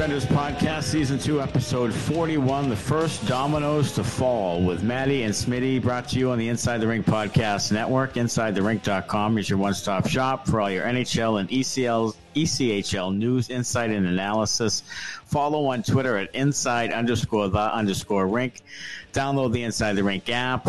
Benders Podcast, Season 2, Episode 41, the first dominoes to fall with Maddie and Smitty, brought to you on the Inside the Rink Podcast Network. InsideTheRink.com is your one stop shop for all your NHL and ECL, ECHL news, insight, and analysis. Follow on Twitter at inside underscore the underscore rink. Download the Inside the Rink app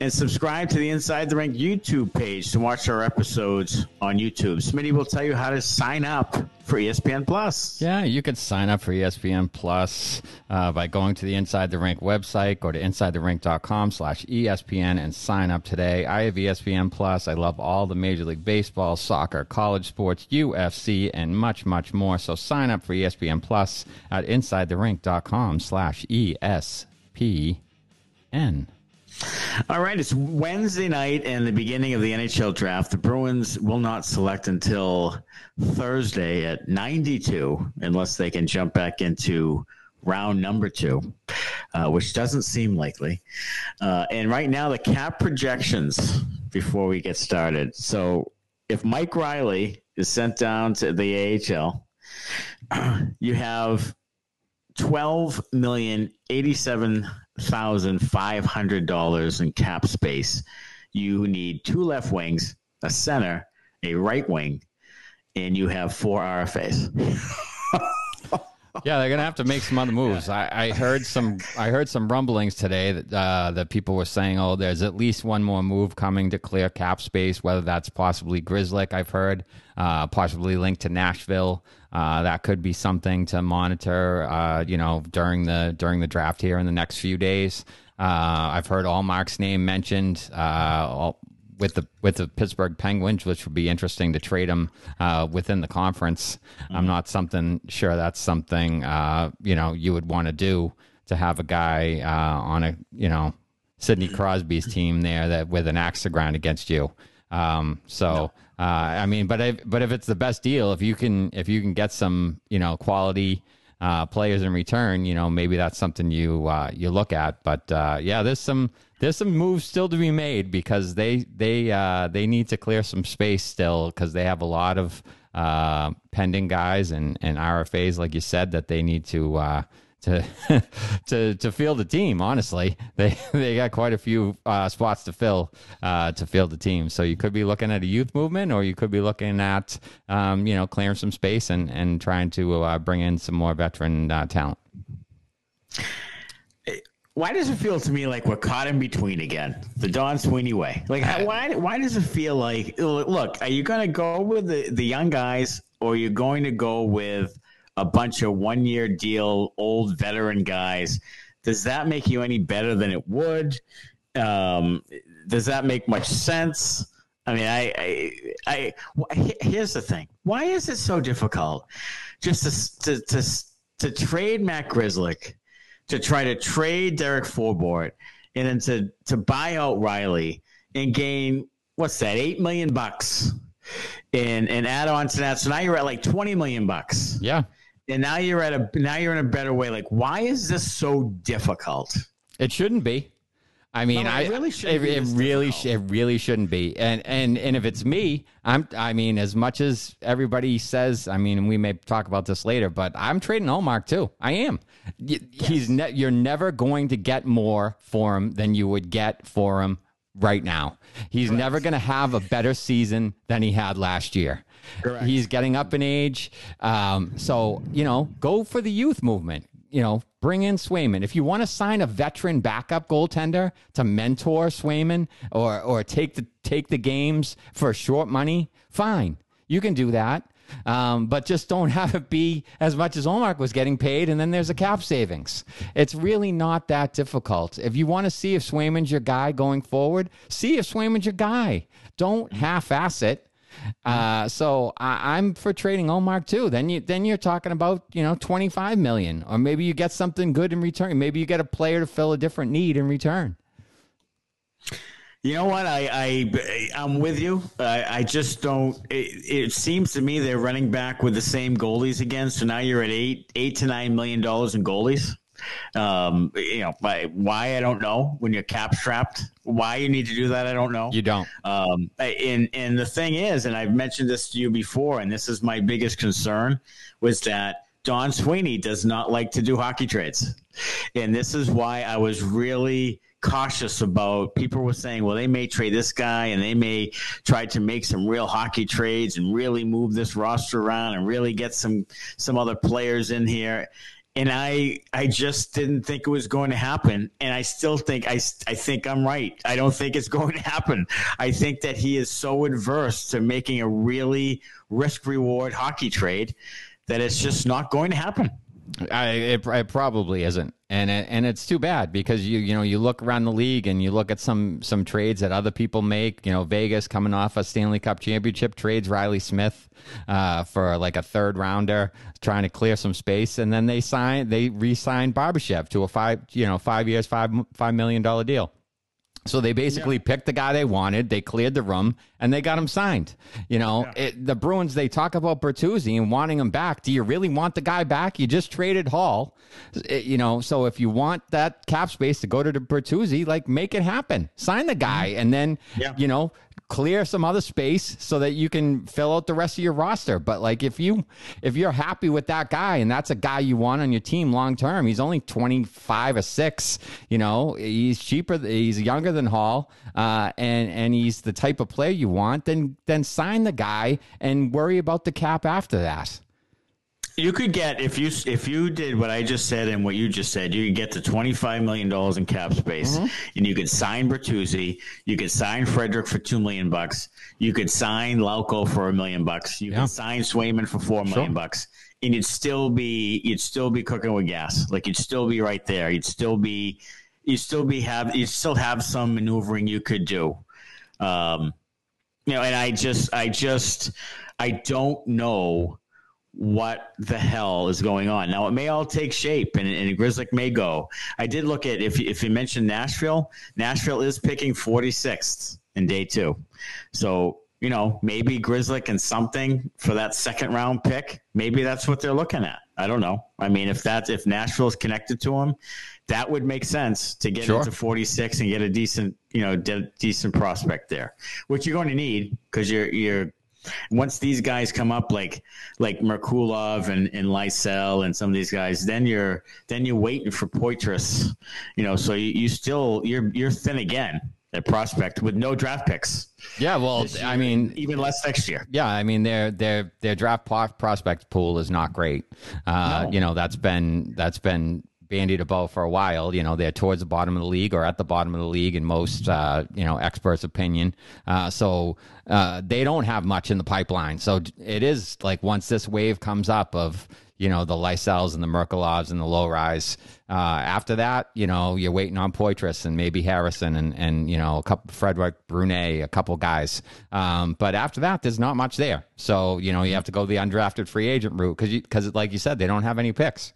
and subscribe to the Inside the Rink YouTube page to watch our episodes on YouTube. Smitty will tell you how to sign up for ESPN Plus. Yeah, you can sign up for ESPN Plus uh, by going to the Inside the Rink website. Go to InsideTheRink.com slash ESPN and sign up today. I have ESPN Plus. I love all the Major League Baseball, soccer, college sports, UFC, and much, much more. So sign up for ESPN Plus at InsideTheRink.com slash ESPN. All right, it's Wednesday night and the beginning of the NHL draft. The Bruins will not select until Thursday at 92, unless they can jump back into round number two, uh, which doesn't seem likely. Uh, and right now, the cap projections before we get started. So if Mike Reilly is sent down to the AHL, you have 12 million 87 thousand five hundred dollars in cap space. You need two left wings, a center, a right wing, and you have four RFAs. yeah, they're gonna have to make some other moves. I, I heard some. I heard some rumblings today that uh, that people were saying, "Oh, there's at least one more move coming to clear cap space. Whether that's possibly Grzelcyk, I've heard, uh, possibly linked to Nashville. Uh, that could be something to monitor. Uh, you know, during the during the draft here in the next few days. Uh, I've heard Ullmark's name mentioned. Uh, all, with the with the Pittsburgh Penguins, which would be interesting to trade him uh, within the conference. Mm-hmm. I'm not something sure that's something uh, you know you would want to do to have a guy uh, on a you know Sidney Crosby's team there that with an axe to grind against you. Um, so no. Uh, I mean, but if, but if it's the best deal, if you can if you can get some you know quality. Uh, players in return, you know, maybe that's something you uh, you look at. But yeah, there's some there's some moves still to be made because they they uh, they need to clear some space still because they have a lot of uh, pending guys and, and RFAs like you said that they need to uh, to to to field the team. Honestly, they they got quite a few uh, spots to fill uh, to field the team. So you could be looking at a youth movement, or you could be looking at um, you know clearing some space and and trying to uh, bring in some more veteran talent why does it feel to me like we're caught in between again? The Don Sweeney way. Like, why? Why does it feel like? Look, are you going to go with the, the young guys, or are you going to go with a bunch of one year deal, old veteran guys? Does that make you any better than it would? Um, does that make much sense? I mean, I, I, I, here's the thing. Why is it so difficult just to to to, to trade Matt Grzelcyk? To try to trade Derek Forbort and then to to buy out Reilly and gain what's that eight million bucks and and add on to that. So now you're at like twenty million bucks. Yeah. And now you're at a now you're in a better way. Like, why is this so difficult? It shouldn't be. I mean, no, I really it, it really it really shouldn't be. And and and if it's me, I'm I mean, as much as everybody says, I mean, we may talk about this later, but I'm trading Ullmark too. I am. Yes. He's ne- you're never going to get more for him than you would get for him right now. He's Correct. never going to have a better season than he had last year. Correct. He's getting up in age. Um, so, you know, go for the youth movement you know, bring in Swayman. If you want to sign a veteran backup goaltender to mentor Swayman or or take the take the games for short money, fine, you can do that. Um, but just don't have it be as much as Ullmark was getting paid, and then there's a cap savings. It's really not that difficult. If you want to see if Swayman's your guy going forward, see if Swayman's your guy. Don't half-ass it. Uh, so I, am for trading Ullmark too. Then you then you're talking about you know 25 million, or maybe you get something good in return. Maybe you get a player to fill a different need in return. You know what? I, I I'm with you. I, I just don't. It, it, seems to me they're running back with the same goalies again. So now you're at eight eight to nine million dollars in goalies. Um, you know, by, why I don't know. When you're cap strapped, why you need to do that, I don't know. You don't. Um, and and the thing is, and I've mentioned this to you before, and this is my biggest concern, was that Don Sweeney does not like to do hockey trades. And this is why I was really cautious about people were saying, well, they may trade this guy and they may try to make some real hockey trades and really move this roster around and really get some some other players in here. And I I just didn't think it was going to happen. And I still think I, I think I'm right. I don't think it's going to happen. I think that he is so adverse to making a really risk reward hockey trade that it's just not going to happen. I, it, it, probably isn't, and it, and it's too bad because you you know you look around the league and you look at some some trades that other people make. You know, Vegas coming off a Stanley Cup championship trades Reilly Smith uh, for like a third rounder, trying to clear some space, and then they sign they re-signed Barbashev to a five you know five years five five million dollar deal. So they basically yeah. picked the guy they wanted. They cleared the room and they got him signed. You know, yeah. it, the Bruins, they talk about Bertuzzi and wanting him back. Do you really want the guy back? You just traded Hall. It, you know, so if you want that cap space to go to the Bertuzzi, like make it happen. Sign the guy mm-hmm. and then, yeah. you know, clear some other space so that you can fill out the rest of your roster. But like if you if you're happy with that guy and that's a guy you want on your team long term, he's only 25 or 6, you know, he's cheaper he's younger than Hall, uh, and and he's the type of player you want, then then sign the guy and worry about the cap after that. You could get if you if you did what I just said and what you just said, you could get to twenty five million dollars in cap space, mm-hmm. and you could sign Bertuzzi, you could sign Frederic for two million bucks, you could sign Lauko for a million bucks, you yeah. could sign Swayman for four million sure. bucks, and you'd still be you'd still be cooking with gas, like you'd still be right there, you'd still be you'd still be have you still have some maneuvering you could do, um, you know, and I just I just I don't know what the hell is going on. Now it may all take shape, and, and Grzelcyk may go. I did look at if if you mentioned Nashville, Nashville is picking 46th in day two, so you know maybe Grzelcyk and something for that second round pick. Maybe that's what they're looking at. I don't know. I mean, if that's if Nashville is connected to him, that would make sense to get sure. into 46 and get a decent, you know, de- decent prospect there, which you're going to need because you're you're once these guys come up like like Merkulov and, and Lysell and some of these guys, then you're then you're waiting for Poitras, you know. So you, you still you're you're thin again at prospect with no draft picks. Yeah, well, I mean, even less next year. Yeah, I mean, their their their draft prospect pool is not great. Uh, no. You know, that's been that's been bandied about for a while. You know, they're towards the bottom of the league or at the bottom of the league in most, uh, you know, experts' opinion. Uh, so uh, they don't have much in the pipeline. So it is like once this wave comes up of, you know, the Lysels and the Merkulovs and the Lohreis. Uh, after that, you know, you're waiting on Poitras and maybe Harrison and, and you know, a couple Frederick Brunet, a couple guys. Um, but after that, there's not much there. So, you know, you have to go the undrafted free agent route because, because like you said, they don't have any picks.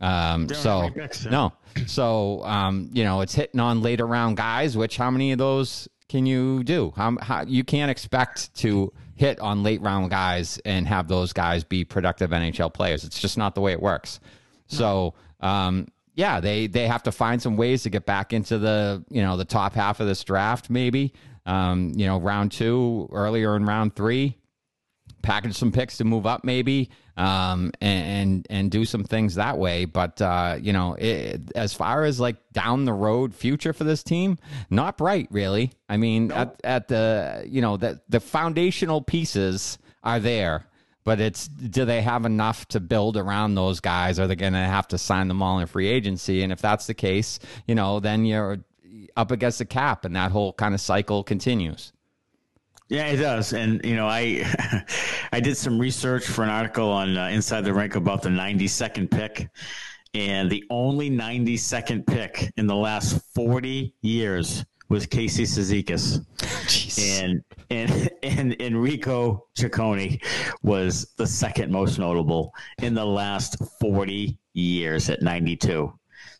Um, so no, so um, you know it's hitting on later round guys. Which how many of those can you do? How, how you can't expect to hit on late round guys and have those guys be productive NHL players. It's just not the way it works. So um, yeah, they they have to find some ways to get back into the you know the top half of this draft. Maybe um, you know round two earlier in round three package some picks to move up maybe um, and, and, and do some things that way. But uh, you know, it, as far as like down the road future for this team, not bright really. I mean, nope. at at the you know the the foundational pieces are there. But it's do they have enough to build around those guys? Are they going to have to sign them all in free agency? And if that's the case, you know, then you're up against the cap, and that whole kind of cycle continues. Yeah, it does. And you know, I I did some research for an article on uh, Inside the Rink about the 92nd pick, and the only 92nd pick in the last 40 years was Casey Cizikas. And and and Enrico Ciccone was the second most notable in the last 40 years at 92.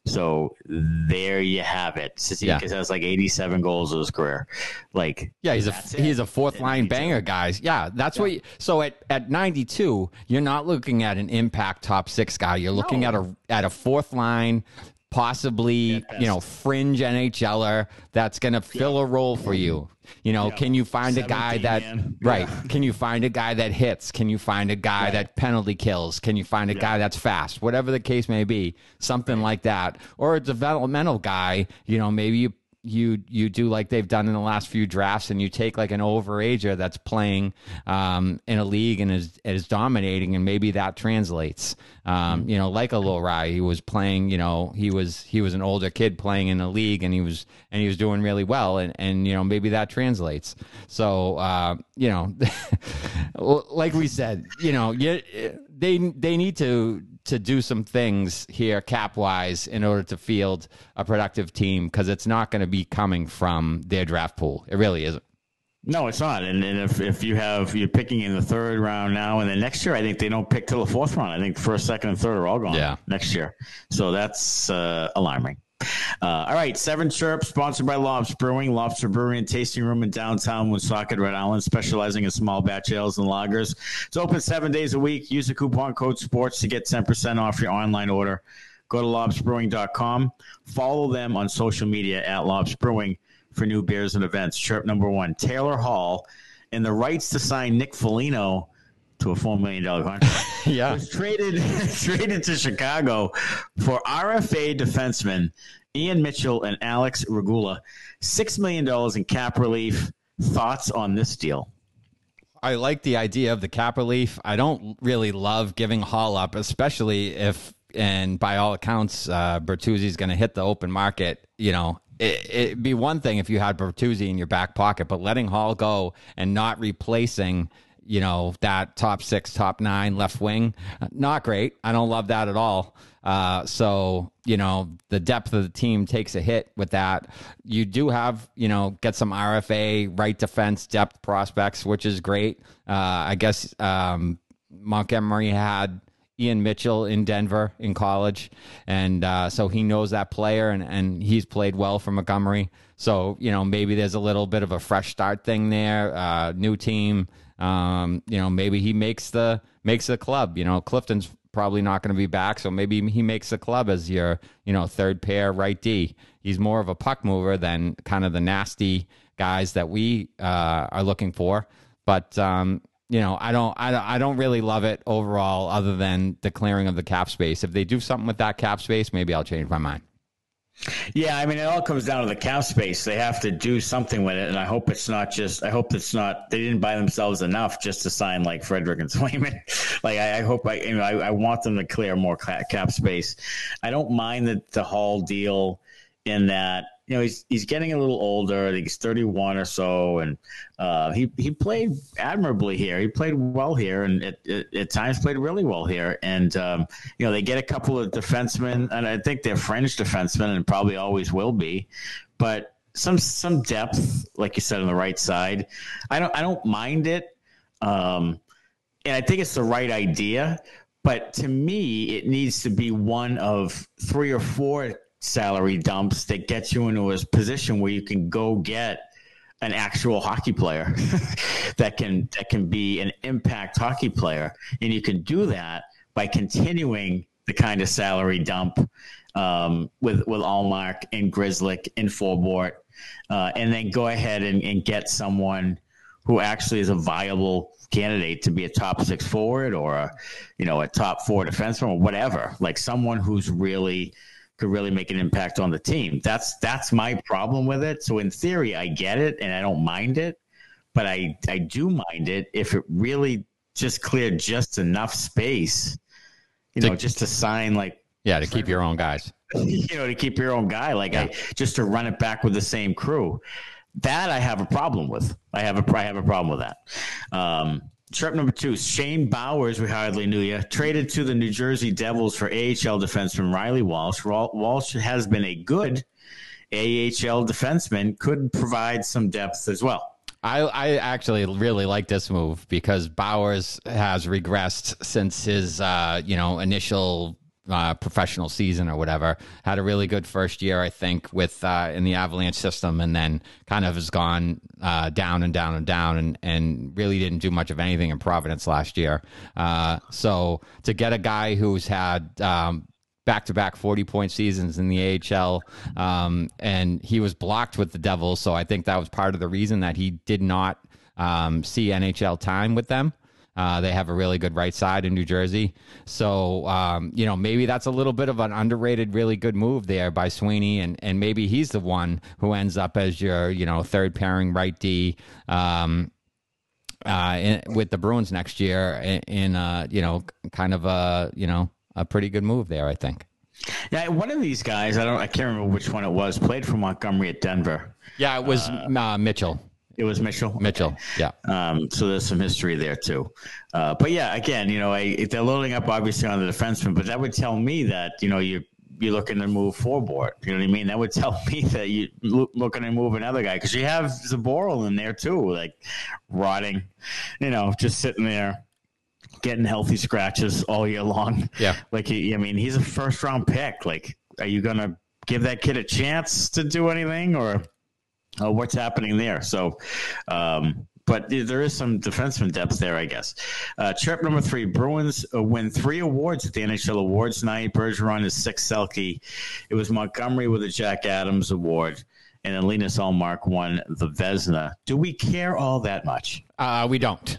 So there you have it. Cizikas yeah. has like 87 goals in his career. Like, yeah, he's a he's a fourth line banger, guys. Yeah, that's yeah. what. You, so at at 92, you're not looking at an impact top six guy. You're looking no. at a at a fourth line possibly you know fringe NHLer that's going to fill a role for you. You know, can you find a guy that man. right? Can you find a guy that hits? Can you find a guy Right. that penalty kills? Can you find a guy that's fast? Whatever the case may be, something like that, or a developmental guy. You know, maybe you you you do like they've done in the last few drafts, and you take like an overager that's playing um, in a league and is is dominating, and maybe that translates. Um, You know, like a Lohrei, he was playing. You know, he was he was an older kid playing in a league, and he was and he was doing really well, and and you know maybe that translates. So uh, you know, like we said, you know, you, they they need to to do some things here cap wise in order to field a productive team because it's not going to be coming from their draft pool. It really isn't. No, it's not. And, and if, if you have you're picking in the third round now, and then next year, I think they don't pick till the fourth round. I think first, second, and third are all gone. Yeah. next year. So that's uh, alarming. Uh, all right, Seven Chirp, sponsored by Lobster Brewing, Lobster Brewery and Tasting Room in downtown Woonsocket, Rhode Island, specializing in small batch ales and lagers. It's open seven days a week. Use the coupon code SPORTS to get 10% off your online order. Go to lobsterbrewing.com. Follow them on social media at Lobs Brewing for new beers and events. Chirp number one, Taylor Hall, and the rights to sign Nick Foligno to a $4 million contract Yeah. was traded traded to Chicago for RFA defensemen Ian Mitchell and Alex Regula. Six million dollars in cap relief. Thoughts on this deal? I like the idea of the cap relief. I don't really love giving Hall up, especially if, and by all accounts, uh, Bertuzzi's going to hit the open market. You know, it, it'd be one thing if you had Bertuzzi in your back pocket, but letting Hall go and not replacing, you know, that top six, top nine left wing, not great. I don't love that at all. Uh, so you know the depth of the team takes a hit with that. You do have you know get some RFA right defense depth prospects, which is great. Uh, I guess um, Montgomery had Ian Mitchell in Denver in college, and uh, so he knows that player, and, and he's played well for Montgomery. So you know maybe there's a little bit of a fresh start thing there, uh, new team. Um, you know maybe he makes the makes the club. You know Clifton's probably not going to be back, so maybe he makes the club as your you know third pair right D. He's more of a puck mover than kind of the nasty guys that we uh, are looking for. But um, you know, I don't, I don't, I don't really love it overall, other than the clearing of the cap space. If they do something with that cap space, maybe I'll change my mind. Yeah, I mean, it all comes down to the cap space. They have to do something with it, and I hope it's not just. I hope it's not. They didn't buy themselves enough just to sign like Frederic and Swayman. like I, I hope I, you know, I, I want them to clear more cap space. I don't mind the the Hall deal in that you know he's he's getting a little older. I think he's thirty one or so, and uh, he he played admirably here. He played well here, and at, at, at times played really well here. And um, you know they get a couple of defensemen, and I think they're French defensemen, and probably always will be. But some some depth, like you said, on the right side. I don't I don't mind it, um, and I think it's the right idea. But to me, it needs to be one of three or four salary dumps that gets you into a position where you can go get an actual hockey player that can that can be an impact hockey player, and you can do that by continuing the kind of salary dump um, with with Ullmark and Grzelcyk and Forbort, uh, and then go ahead and, and get someone who actually is a viable candidate to be a top six forward or a you know a top four defenseman or whatever, like someone who's really could really make an impact on the team. That's that's my problem with it. So in theory, I get it and I don't mind it, but I I do mind it if it really just cleared just enough space, you know, just to sign like Yeah, to keep your own guys. you know to keep your own guy, like I just to run it back with the same crew. That I have a problem with. I have a I have a problem with that. Um, Trip number two, Shane Bowers, we hardly knew you, traded to the New Jersey Devils for AHL defenseman Reilly Walsh. Walsh has been a good AHL defenseman, could provide some depth as well. I, I actually really like this move because Bowers has regressed since his uh, you know initial uh, professional season or whatever. Had a really good first year, I think, with uh, in the Avalanche system, and then kind of has gone uh, down and down and down, and and really didn't do much of anything in Providence last year. Uh, so to get a guy who's had um, back to back 40 point seasons in the AHL. Um, and he was blocked with the Devils. So I think that was part of the reason that he did not um, see NHL time with them. Uh, they have a really good right side in New Jersey. So, um, you know, maybe that's a little bit of an underrated, really good move there by Sweeney. And, and maybe he's the one who ends up as your, you know, third pairing right D. Um, uh, in, with the Bruins next year in, in uh, you know, kind of a, you know, a pretty good move there, I think. Yeah, one of these guys, I don't, I can't remember which one it was, played for Montgomery at Denver. Yeah, it was uh, Mitchell. It was Mitchell. Mitchell, okay. yeah. Um, so there's some history there too. Uh, but yeah, again, you know, I, they're loading up obviously on the defenseman, but that would tell me that you know you you're looking to move forward. You know what I mean? That would tell me that you are looking to move another guy because you have Zboril in there too, like rotting, you know, just sitting there getting healthy scratches all year long. Yeah, like he, I mean, he's a first round pick. Like, are you gonna give that kid a chance to do anything or? Uh, what's happening there. So, um, but there is some defenseman depth there, I guess. Uh, chirp number three: Bruins uh, win three awards at the NHL Awards night. Bergeron is six Selke. It was Montgomery with a Jack Adams Award, and then Linus Ullmark won the Vezina. Do we care all that much? Uh, we don't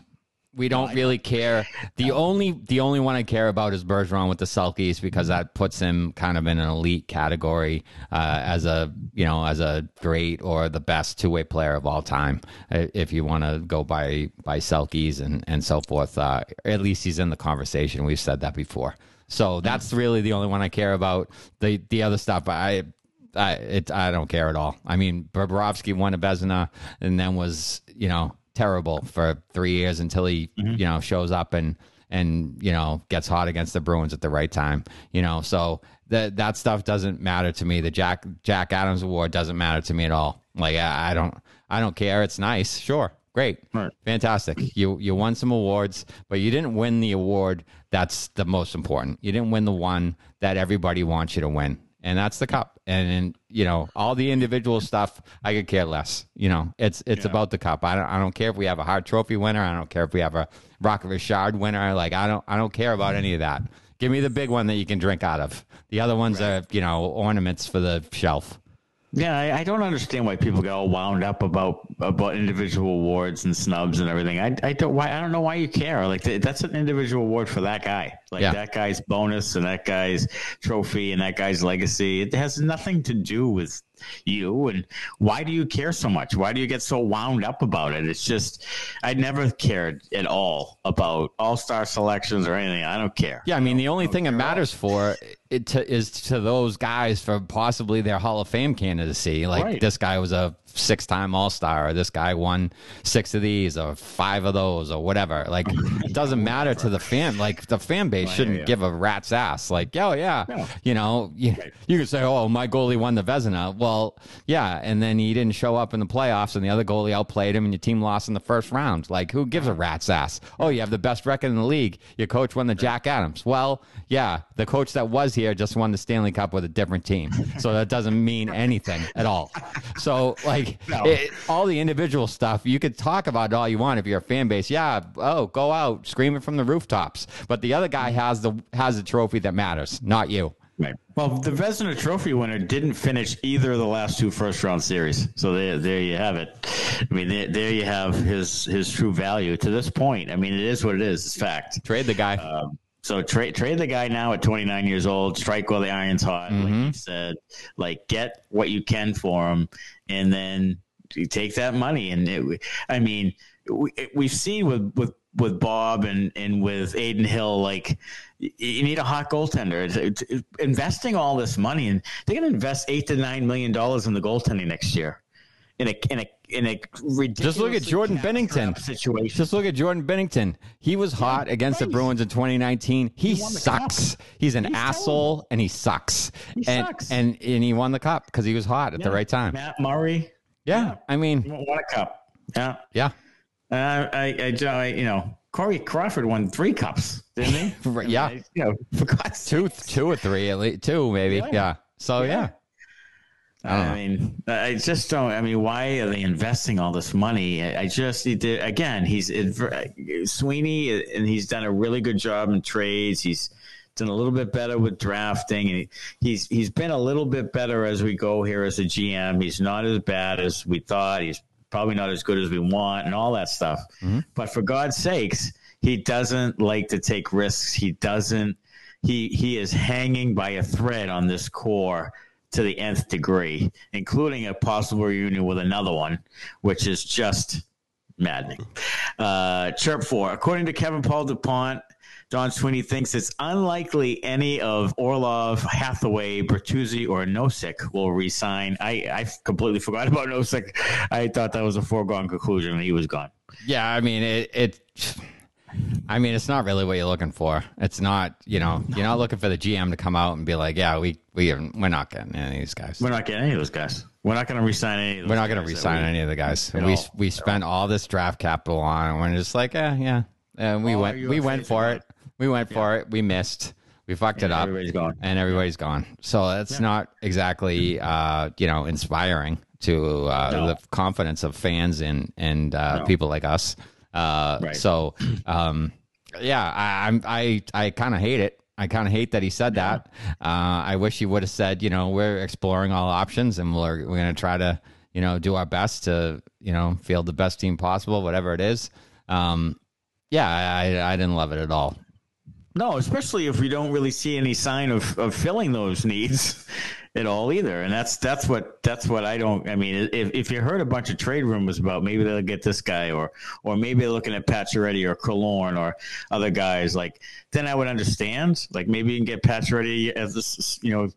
we don't really care. The only the only one I care about is Bergeron with the Selkes because that puts him kind of in an elite category uh, as a you know as a great or the best two way player of all time. If you want to go by by Selkes and and so forth, uh, at least he's in the conversation. We've said that before. So that's really the only one I care about. The the other stuff I I it I don't care at all. I mean, Bobrovsky won a Vezina and then was you know terrible for three years until he mm-hmm. you know shows up and and you know gets hot against the Bruins at the right time. You know, so that that stuff doesn't matter to me. The Jack Jack Adams Award doesn't matter to me at all. Like I, I don't I don't care. It's nice, sure, great, right. fantastic. You you won some awards, but you didn't win the award that's the most important. You didn't win the one that everybody wants you to win and that's the cup. And, and, you know, all the individual stuff, I could care less. You know, it's it's yeah. about the cup. I don't I don't care if we have a Hart Trophy winner. I don't care if we have a Rocket Richard winner. Like I don't I don't care about any of that. Give me the big one that you can drink out of. The other ones right. are you know ornaments for the shelf. Yeah, I, I, don't understand why people get all wound up about about individual awards and snubs and everything. I, I don't why I don't know why you care. Like that's an individual award for that guy. Like yeah. that guy's bonus and that guy's trophy and that guy's legacy. It has nothing to do with you and why do you care so much? Why do you get so wound up about it? It's just i never cared at all about all-star selections or anything. I don't care. Yeah i mean the only thing it matters for it to, is to those guys for possibly their hall of fame candidacy. Like right. this guy was a six time All Star, or this guy won six of these, or five of those, or whatever. Like, it doesn't matter to the fan. Like, the fan base shouldn't give a rat's ass. Like, oh, yeah, you know, you, you could say, oh, my goalie won the Vezina. Well, yeah. And then he didn't show up in the playoffs, and the other goalie outplayed him, and your team lost in the first round. Like, who gives a rat's ass? Oh, you have the best record in the league. Your coach won the Jack Adams. Well, yeah, the coach that was here just won the Stanley Cup with a different team. So that doesn't mean anything at all. So, like, like no. it, all the individual stuff, you could talk about it all you want if you're a fan base. Yeah, oh, go out, scream it from the rooftops. But the other guy has the has the trophy that matters, not you. Right. Well, the Vezina Trophy winner didn't finish either of the last two first round series, so there, there you have it. I mean, there, there you have his his true value to this point. I mean, it is what it is. It's fact. Trade the guy. Um, so trade trade the guy now at 29 years old. Strike while the iron's hot, mm-hmm. like you said. Like get what you can for him, and then you take that money. And it, I mean, we, we've seen with with with Bob and and with Adin Hill, like you need a hot goaltender. It's, it's, it's investing all this money, and they're going to invest eight to nine million dollars in the goaltending next year in a in a in a ridiculous. Just look at Jordan Binnington situation. Just look at Jordan Binnington. He was hot against the Bruins in 2019. He, he sucks. He's an He's asshole terrible. and he sucks. He and, sucks. And and he won the cup because he was hot at yeah. the right time. Matt Murray. Yeah, yeah. I mean, he won a cup. Yeah, yeah. Uh, I, I, I, you know, Corey Crawford won three cups, didn't he? yeah, I, you know, two, two or three, at least two, maybe. Yeah. yeah. So yeah. I, mean, I just don't. I mean, why are they investing all this money? I just need to. Again, he's Sweeney, and he's done a really good job in trades. He's done a little bit better with drafting, and he, he's he's been a little bit better as we go here as a GM. He's not as bad as we thought. He's probably not as good as we want, and all that stuff. Mm-hmm. But for God's sakes, he doesn't like to take risks. He doesn't. He he is hanging by a thread on this core to the nth degree, including a possible reunion with another one, which is just maddening. Uh, chirp four. According to Kevin Paul DuPont, Don Sweeney thinks it's unlikely any of Orlov, Hathaway, Bertuzzi, or Nosek will resign. I, I completely forgot about Nosek. I thought that was a foregone conclusion and he was gone. Yeah, I mean, it, it I mean, it's not really what you're looking for. It's not, you know, you're not looking for the GM to come out and be like, "Yeah, we we we're not getting any of these guys. We're not getting any of those guys. We're not going to resign any. we're not going to resign any of the guys. We all, we spent all this draft capital on, and we're just like, eh, yeah, yeah. We went we went for it. We went for yeah. it. We missed. We fucked and it up. Everybody's gone. And everybody's gone. So that's yeah. not exactly, uh, you know, inspiring to uh, no. the confidence of fans and and uh, no. people like us. Uh, right. So, um, yeah, I, I, I kind of hate it. I kind of hate that he said yeah. that. Uh, I wish he would have said, you know, we're exploring all options and we're we're going to try to, you know, do our best to, you know, field the best team possible, whatever it is. Um, yeah, I, I didn't love it at all. No, especially if we don't really see any sign of, of filling those needs at all either. And that's that's what that's what I don't. I mean, if if you heard a bunch of trade rumors about maybe they'll get this guy or or maybe they're looking at Pacioretty or Killorn or other guys, like then I would understand. Like maybe you can get Pacioretty as this, you know,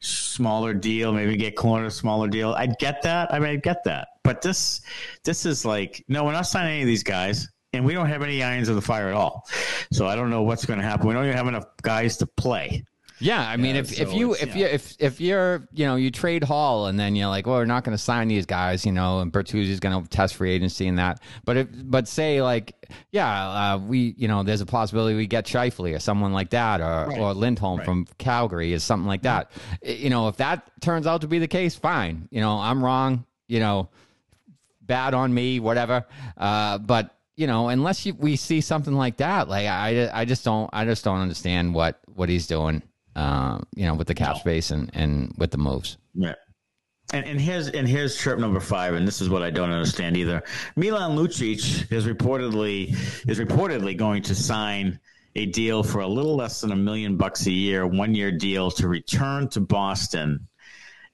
smaller deal. Maybe get Killorn a smaller deal. I'd get that. I mean, I'd get that. But this this is like no, we're not signing any of these guys and we don't have any irons in the fire at all. So I don't know what's going to happen. We don't even have enough guys to play. Yeah, I mean, yeah, if, so if you if yeah. you if if you're you know you trade Hall and then you're like, well, we're not going to sign these guys, you know, and Bertuzzi's going to test free agency and that. But if but say like, yeah, uh, we you know, there's a possibility we get Scheifele or someone like that, or right. or Lindholm right. from Calgary is something like that. You know, if that turns out to be the case, fine. You know, I'm wrong. You know, bad on me, whatever. Uh, but you know, unless you, we see something like that, like I, I just don't, I just don't understand what what he's doing uh, you know, with the cap space and, and with the moves. Yeah. And, and here's and here's trip number five, and this is what I don't understand either. Milan Lucic is reportedly is reportedly going to sign a deal for a little less than a million bucks a year, one year deal to return to Boston.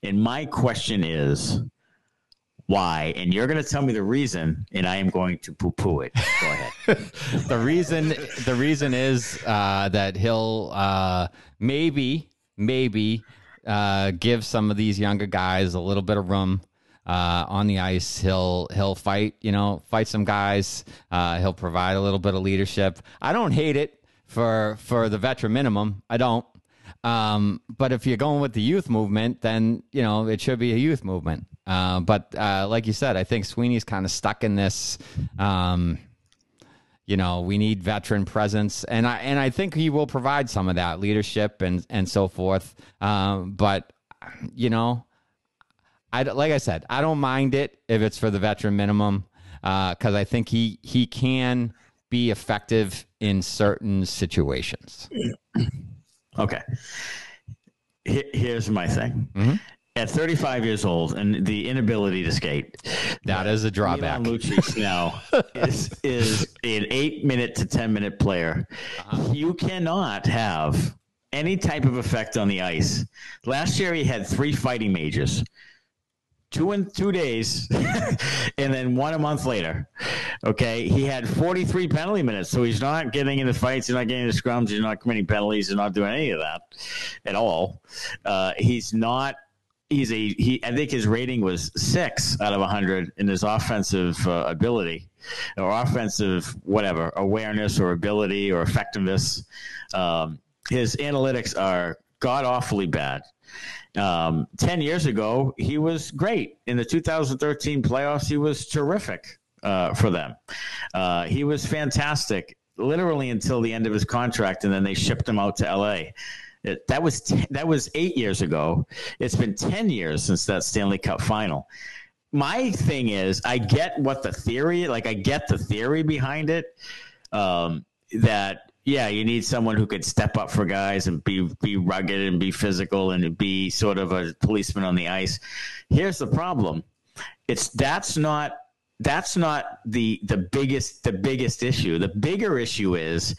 And my question is, why, and you're going to tell me the reason, and I am going to poo-poo it. Go ahead. the reason, the reason is uh, that he'll uh, maybe, maybe uh, give some of these younger guys a little bit of room uh, on the ice. He'll he'll fight, you know, fight some guys. Uh, he'll provide a little bit of leadership. I don't hate it for for the veteran minimum. I don't. Um, but if you're going with the youth movement, then you know it should be a youth movement. Uh, but uh, like you said, I think Sweeney's kind of stuck in this. Um, you know, we need veteran presence, and I and I think he will provide some of that leadership and and so forth. Um, but you know, I like I said, I don't mind it if it's for the veteran minimum because uh, I think he he can be effective in certain situations. Okay. Here's my thing. Mm-hmm. At 35 years old and the inability to skate, that is a drawback. Lucic now is, is an eight minute to 10 minute player. Uh-huh. You cannot have any type of effect on the ice. Last year, he had three fighting majors two in two days, and then one a month later. Okay, he had 43 penalty minutes, so he's not getting into fights, he's not getting into scrums, he's not committing penalties, he's not doing any of that at all. Uh, he's not. He's a he. I think his rating was six out of 100 in his offensive uh, ability, or offensive whatever awareness or ability or effectiveness. Um, his analytics are god awfully bad. Um, 10 years ago, he was great. In the 2013 playoffs, he was terrific uh, for them. Uh, he was fantastic, literally until the end of his contract, and then they shipped him out to LA. It, that was t- that was eight years ago. It's been ten years since that Stanley Cup final. My thing is, I get what the theory, like I get the theory behind it, um, that yeah, you need someone who could step up for guys and be be rugged and be physical and be sort of a policeman on the ice. Here's the problem: it's that's not that's not the the biggest the biggest issue. The bigger issue is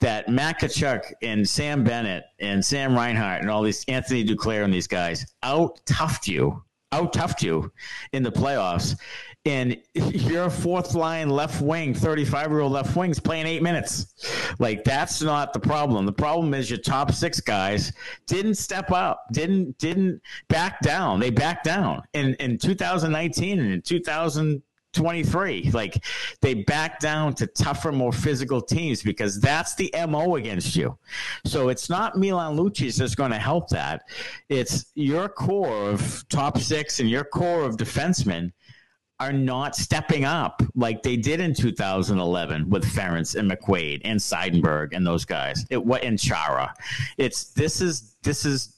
that Matt Tkachuk and Sam Bennett and Sam Reinhart and all these Anthony Duclair and these guys out toughed you, out toughed you in the playoffs. And your fourth line left wing, 35 year old left wing's playing eight minutes. Like that's not the problem. The problem is your top six guys didn't step up, didn't didn't back down. They backed down in in 2019 and in 2000 23. Like they back down to tougher, more physical teams because that's the MO against you. So it's not Milan Lucic that's going to help that. It's your core of top six and your core of defensemen are not stepping up like they did in 2011 with Ference and McQuaid and Seidenberg and those guys. It what and Chara. It's this is this is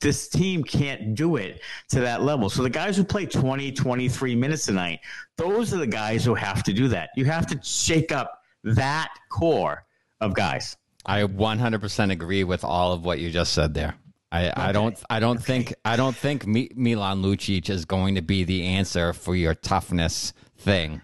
this team can't do it to that level. So the guys who play 20, 23 minutes a night, those are the guys who have to do that. You have to shake up that core of guys. I 100% agree with all of what you just said there. I, okay. I don't I don't okay. think I don't think Milan Lucic is going to be the answer for your toughness thing.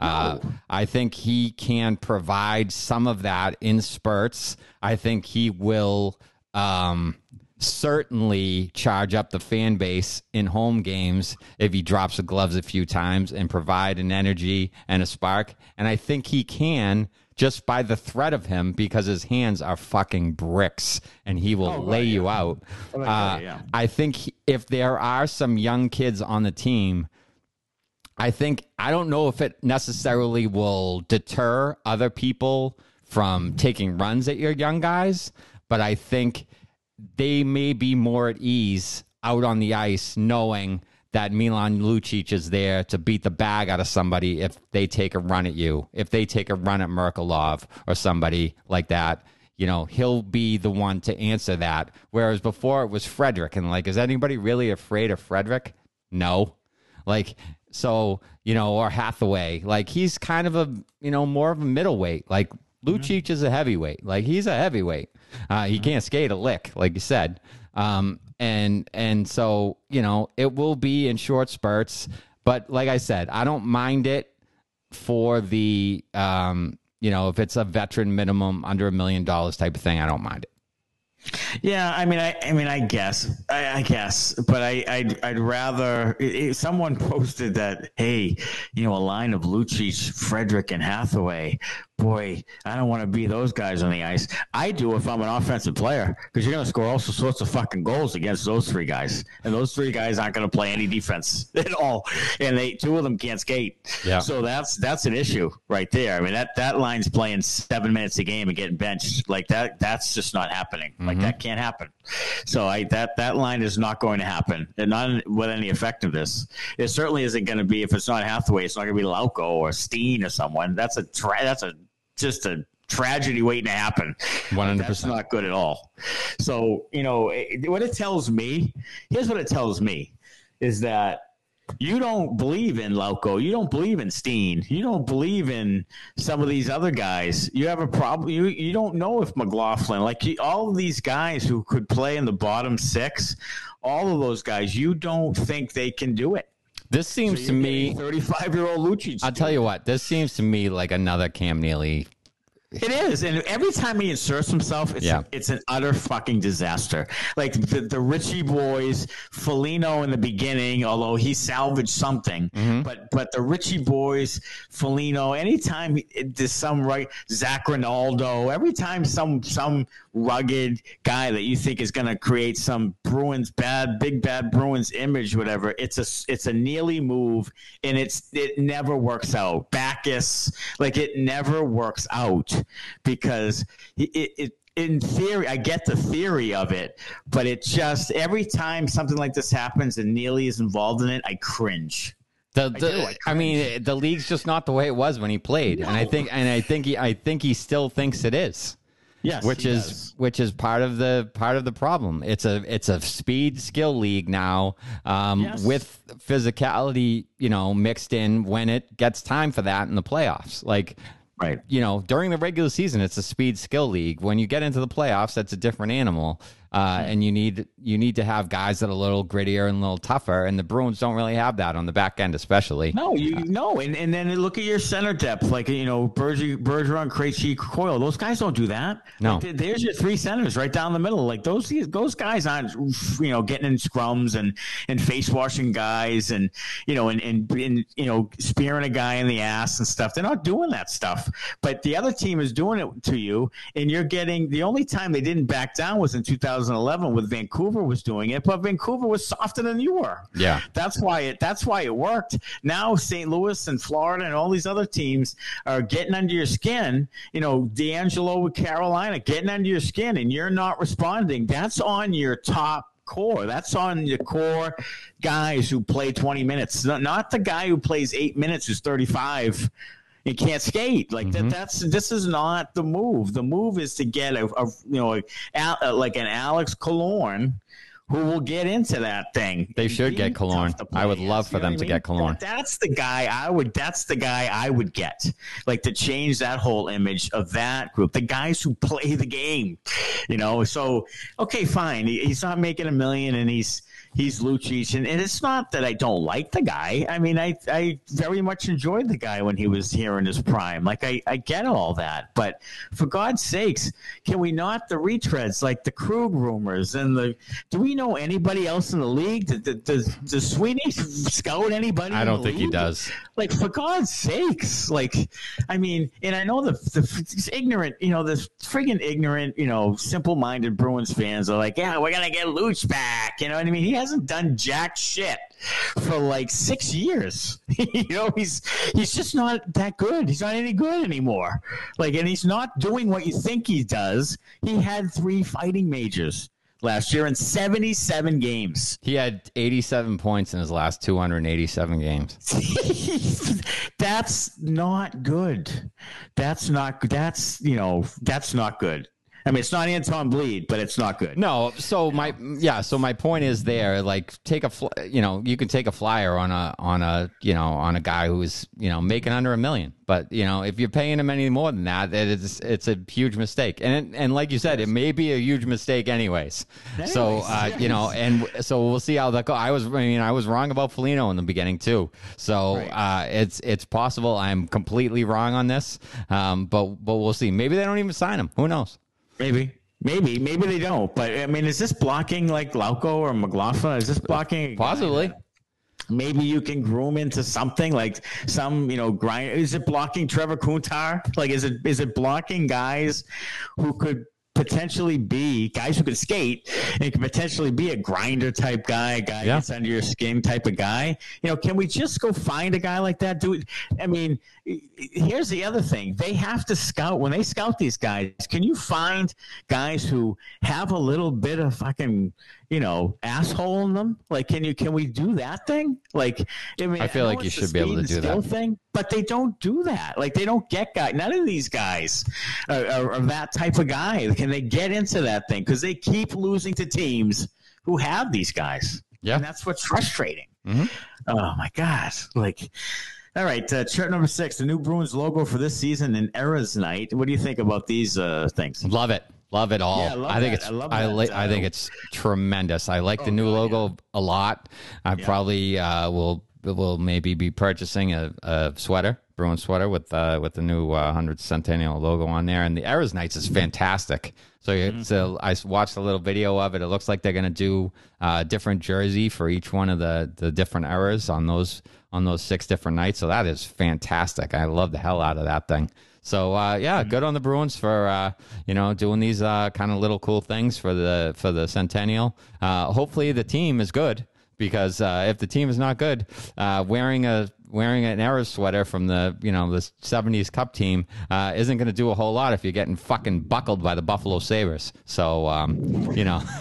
No. Uh, I think he can provide some of that in spurts. I think he will um, certainly charge up the fan base in home games if he drops the gloves a few times and provide an energy and a spark. And I think he can just by the threat of him because his hands are fucking bricks and he will oh, lay right, you yeah. out. Oh, uh, yeah. I think he, if there are some young kids on the team, I think I don't know if it necessarily will deter other people from taking runs at your young guys, but I think they may be more at ease out on the ice knowing that Milan Lucic is there to beat the bag out of somebody if they take a run at you, if they take a run at Merkulov or somebody like that. You know, he'll be the one to answer that. Whereas before it was Frederic. And like, is anybody really afraid of Frederic? No. Like, so, you know, or Hathaway. Like, he's kind of a, you know, more of a middleweight. Like, Lucic mm-hmm. is a heavyweight. Like, he's a heavyweight. Uh, he can't skate a lick, like you said. Um, and and so you know it will be in short spurts. But like I said, I don't mind it for the um, you know if it's a veteran minimum under a million dollars type of thing. I don't mind it. Yeah, I mean, I, I mean, I guess, I, I guess, but I, I'd, I'd rather. Someone posted that, hey, you know, a line of Lucic, Frederic, and Hathaway boy, I don't want to be those guys on the ice. I do if I'm an offensive player because you're going to score all sorts of fucking goals against those three guys, and those three guys aren't going to play any defense at all, and they two of them can't skate. Yeah. So that's that's an issue right there. I mean that that line's playing seven minutes a game and getting benched like that. That's just not happening. Mm-hmm. Like that can't happen. So I that that line is not going to happen, and not with any effectiveness. It certainly isn't going to be if it's not Hathaway. It's not going to be Lauko or Steen or someone. That's a tra- that's a just a tragedy waiting to happen. 100%. That's not good at all. So, you know, it, what it tells me, here's what it tells me is that you don't believe in Lauko. You don't believe in Steen. You don't believe in some of these other guys. You have a problem. You, you don't know if McLaughlin, like all of these guys who could play in the bottom six, all of those guys, you don't think they can do it. This seems so to me 35 year old Lucic. I'll tell you what, this seems to me like another Cam Neely it is, and every time he inserts himself, it's yeah. it's an utter fucking disaster. Like the, the Ritchie boys, Foligno in the beginning, although he salvaged something, mm-hmm. but but the Ritchie boys, Foligno, anytime there's some right, Zach Rinaldo, every time some some rugged guy that you think is going to create some Bruins bad, big bad Bruins image, whatever. It's a it's a Neely move, and it's it never works out. Backes, like it never works out because it, it in theory, I get the theory of it, but it just every time something like this happens and Neely is involved in it, I cringe. The, the I, I, mean, the league's just not the way it was when he played, no. and I think, and I think he, I think he still thinks it is. Yes, which is does. which is part of the part of the problem. It's a it's a speed skill league now um, yes. with physicality, you know, mixed in when it gets time for that in the playoffs. Like Right. you know, during the regular season, it's a speed skill league. When you get into the playoffs, that's a different animal. Uh, and you need you need to have guys that are a little grittier and a little tougher, and the Bruins don't really have that on the back end, especially. No, you no, and, and then look at your center depth, like you know Berger, Bergeron, Krejci, Coyle. Those guys don't do that. No. Like, there's your three centers right down the middle. Like those those guys aren't you know getting in scrums and and face washing guys and you know and, and and you know spearing a guy in the ass and stuff. They're not doing that stuff. But the other team is doing it to you, and you're getting the only time they didn't back down was in 2011 when Vancouver was doing it, but Vancouver was softer than you were. Yeah. That's why it that's why it worked. Now St. Louis and Florida and all these other teams are getting under your skin. You know, D'Angelo with Carolina getting under your skin and you're not responding. That's on your top core. That's on the core guys who play 20 minutes. Not, not the guy who plays 8 minutes who's 35 and can't skate. Like Mm-hmm. that that's this is not the move. The move is to get a, a you know a, like an Alex Killorn who will get into that thing. They should get to I would love for you know them what to get mean? That- That's the guy I would. That's the guy I would get. Like to change that whole image of that group. The guys who play the game. You know. So okay, fine. He- He's not making a million, and he's he's Lucic, and, and it's not that I don't like the guy. I mean, I I very much enjoyed the guy when he was here in his prime. Like I I get all that, but for God's sakes, can we not the retreads like the Krug rumors and the? Do we know anybody else in the league? Does, does, does Sweeney scout anybody? I don't think he does. Like for God's sakes, like I mean, and I know the the ignorant, you know, the friggin' ignorant, you know, simple-minded Bruins fans are like, yeah, we're gonna get Luch back. You know what I mean? He hasn't done jack shit for like six years. you know, he's he's just not that good. He's not any good anymore. Like, and he's not doing what you think he does. He had three fighting majors last year in 77 games. He had 87 points in his last 287 games. that's not good. That's not. That's you know. That's not good. I mean, it's not Anton Blidh, but it's not good. No, so my yeah, so my point is there. Like, take a fl- you know, you can take a flyer on a on a you know on a guy who's you know making under a million, but you know if you're paying him any more than that, it's it's a huge mistake. And and like you said, it may be a huge mistake anyways. so Anyways, uh, you know, and so we'll see how that goes. I was I mean I was wrong about Foligno in the beginning too. So uh, it's it's possible I'm completely wrong on this, um, but but we'll see. Maybe they don't even sign him. Who knows? Maybe, maybe, maybe they don't. But I mean, is this blocking like Lauko or McLaughlin? Is this blocking? Possibly. Maybe you can groom into something like some, you know, grind. Is it blocking Trevor Kuntar? Like, is it is it blocking guys who could potentially be guys who could skate and could potentially be a grinder type guy, a guy Yeah. gets under your skin type of guy? You know, can we just go find a guy like that? Do it. I mean, here's the other thing: they have to scout when they scout these guys. Can you find guys who have a little bit of fucking, you know, asshole in them? Like, can you can we do that thing? Like, I mean, I feel know like you should be able to do that. thing, but they don't do that. Like, they don't get guys. None of these guys are, are, are that type of guy. Can they get into that thing? Because they keep losing to teams who have these guys. Yeah. and that's what's frustrating. Mhm. Oh my god! Like, all right, uh, chart number six, the new Bruins logo for this season in Eras Night. What do you think about these uh, things? Love it. Love it all. Yeah, I love think that. it's I love I, li- I uh, think it's tremendous. I like the Oh, new God, logo a lot. I probably uh, will will maybe be purchasing a, a sweater, Bruin sweater with uh, with the new uh, 100 Centennial logo on there. And the Eras Nights is fantastic. So, Mm-hmm. so I s- watched a little video of it. It looks like they're going to do a different jersey for each one of the the different eras on those on those six different nights. So that is fantastic. I love the hell out of that thing. So uh, yeah, Mm-hmm. good on the Bruins for uh, you know doing these uh, kind of little cool things for the for the Centennial. Uh, hopefully the team is good because uh, if the team is not good, uh, wearing a wearing an Eras sweater from the you know the '70s Cup team uh, isn't going to do a whole lot if you're getting fucking buckled by the Buffalo Sabres. So um, you know.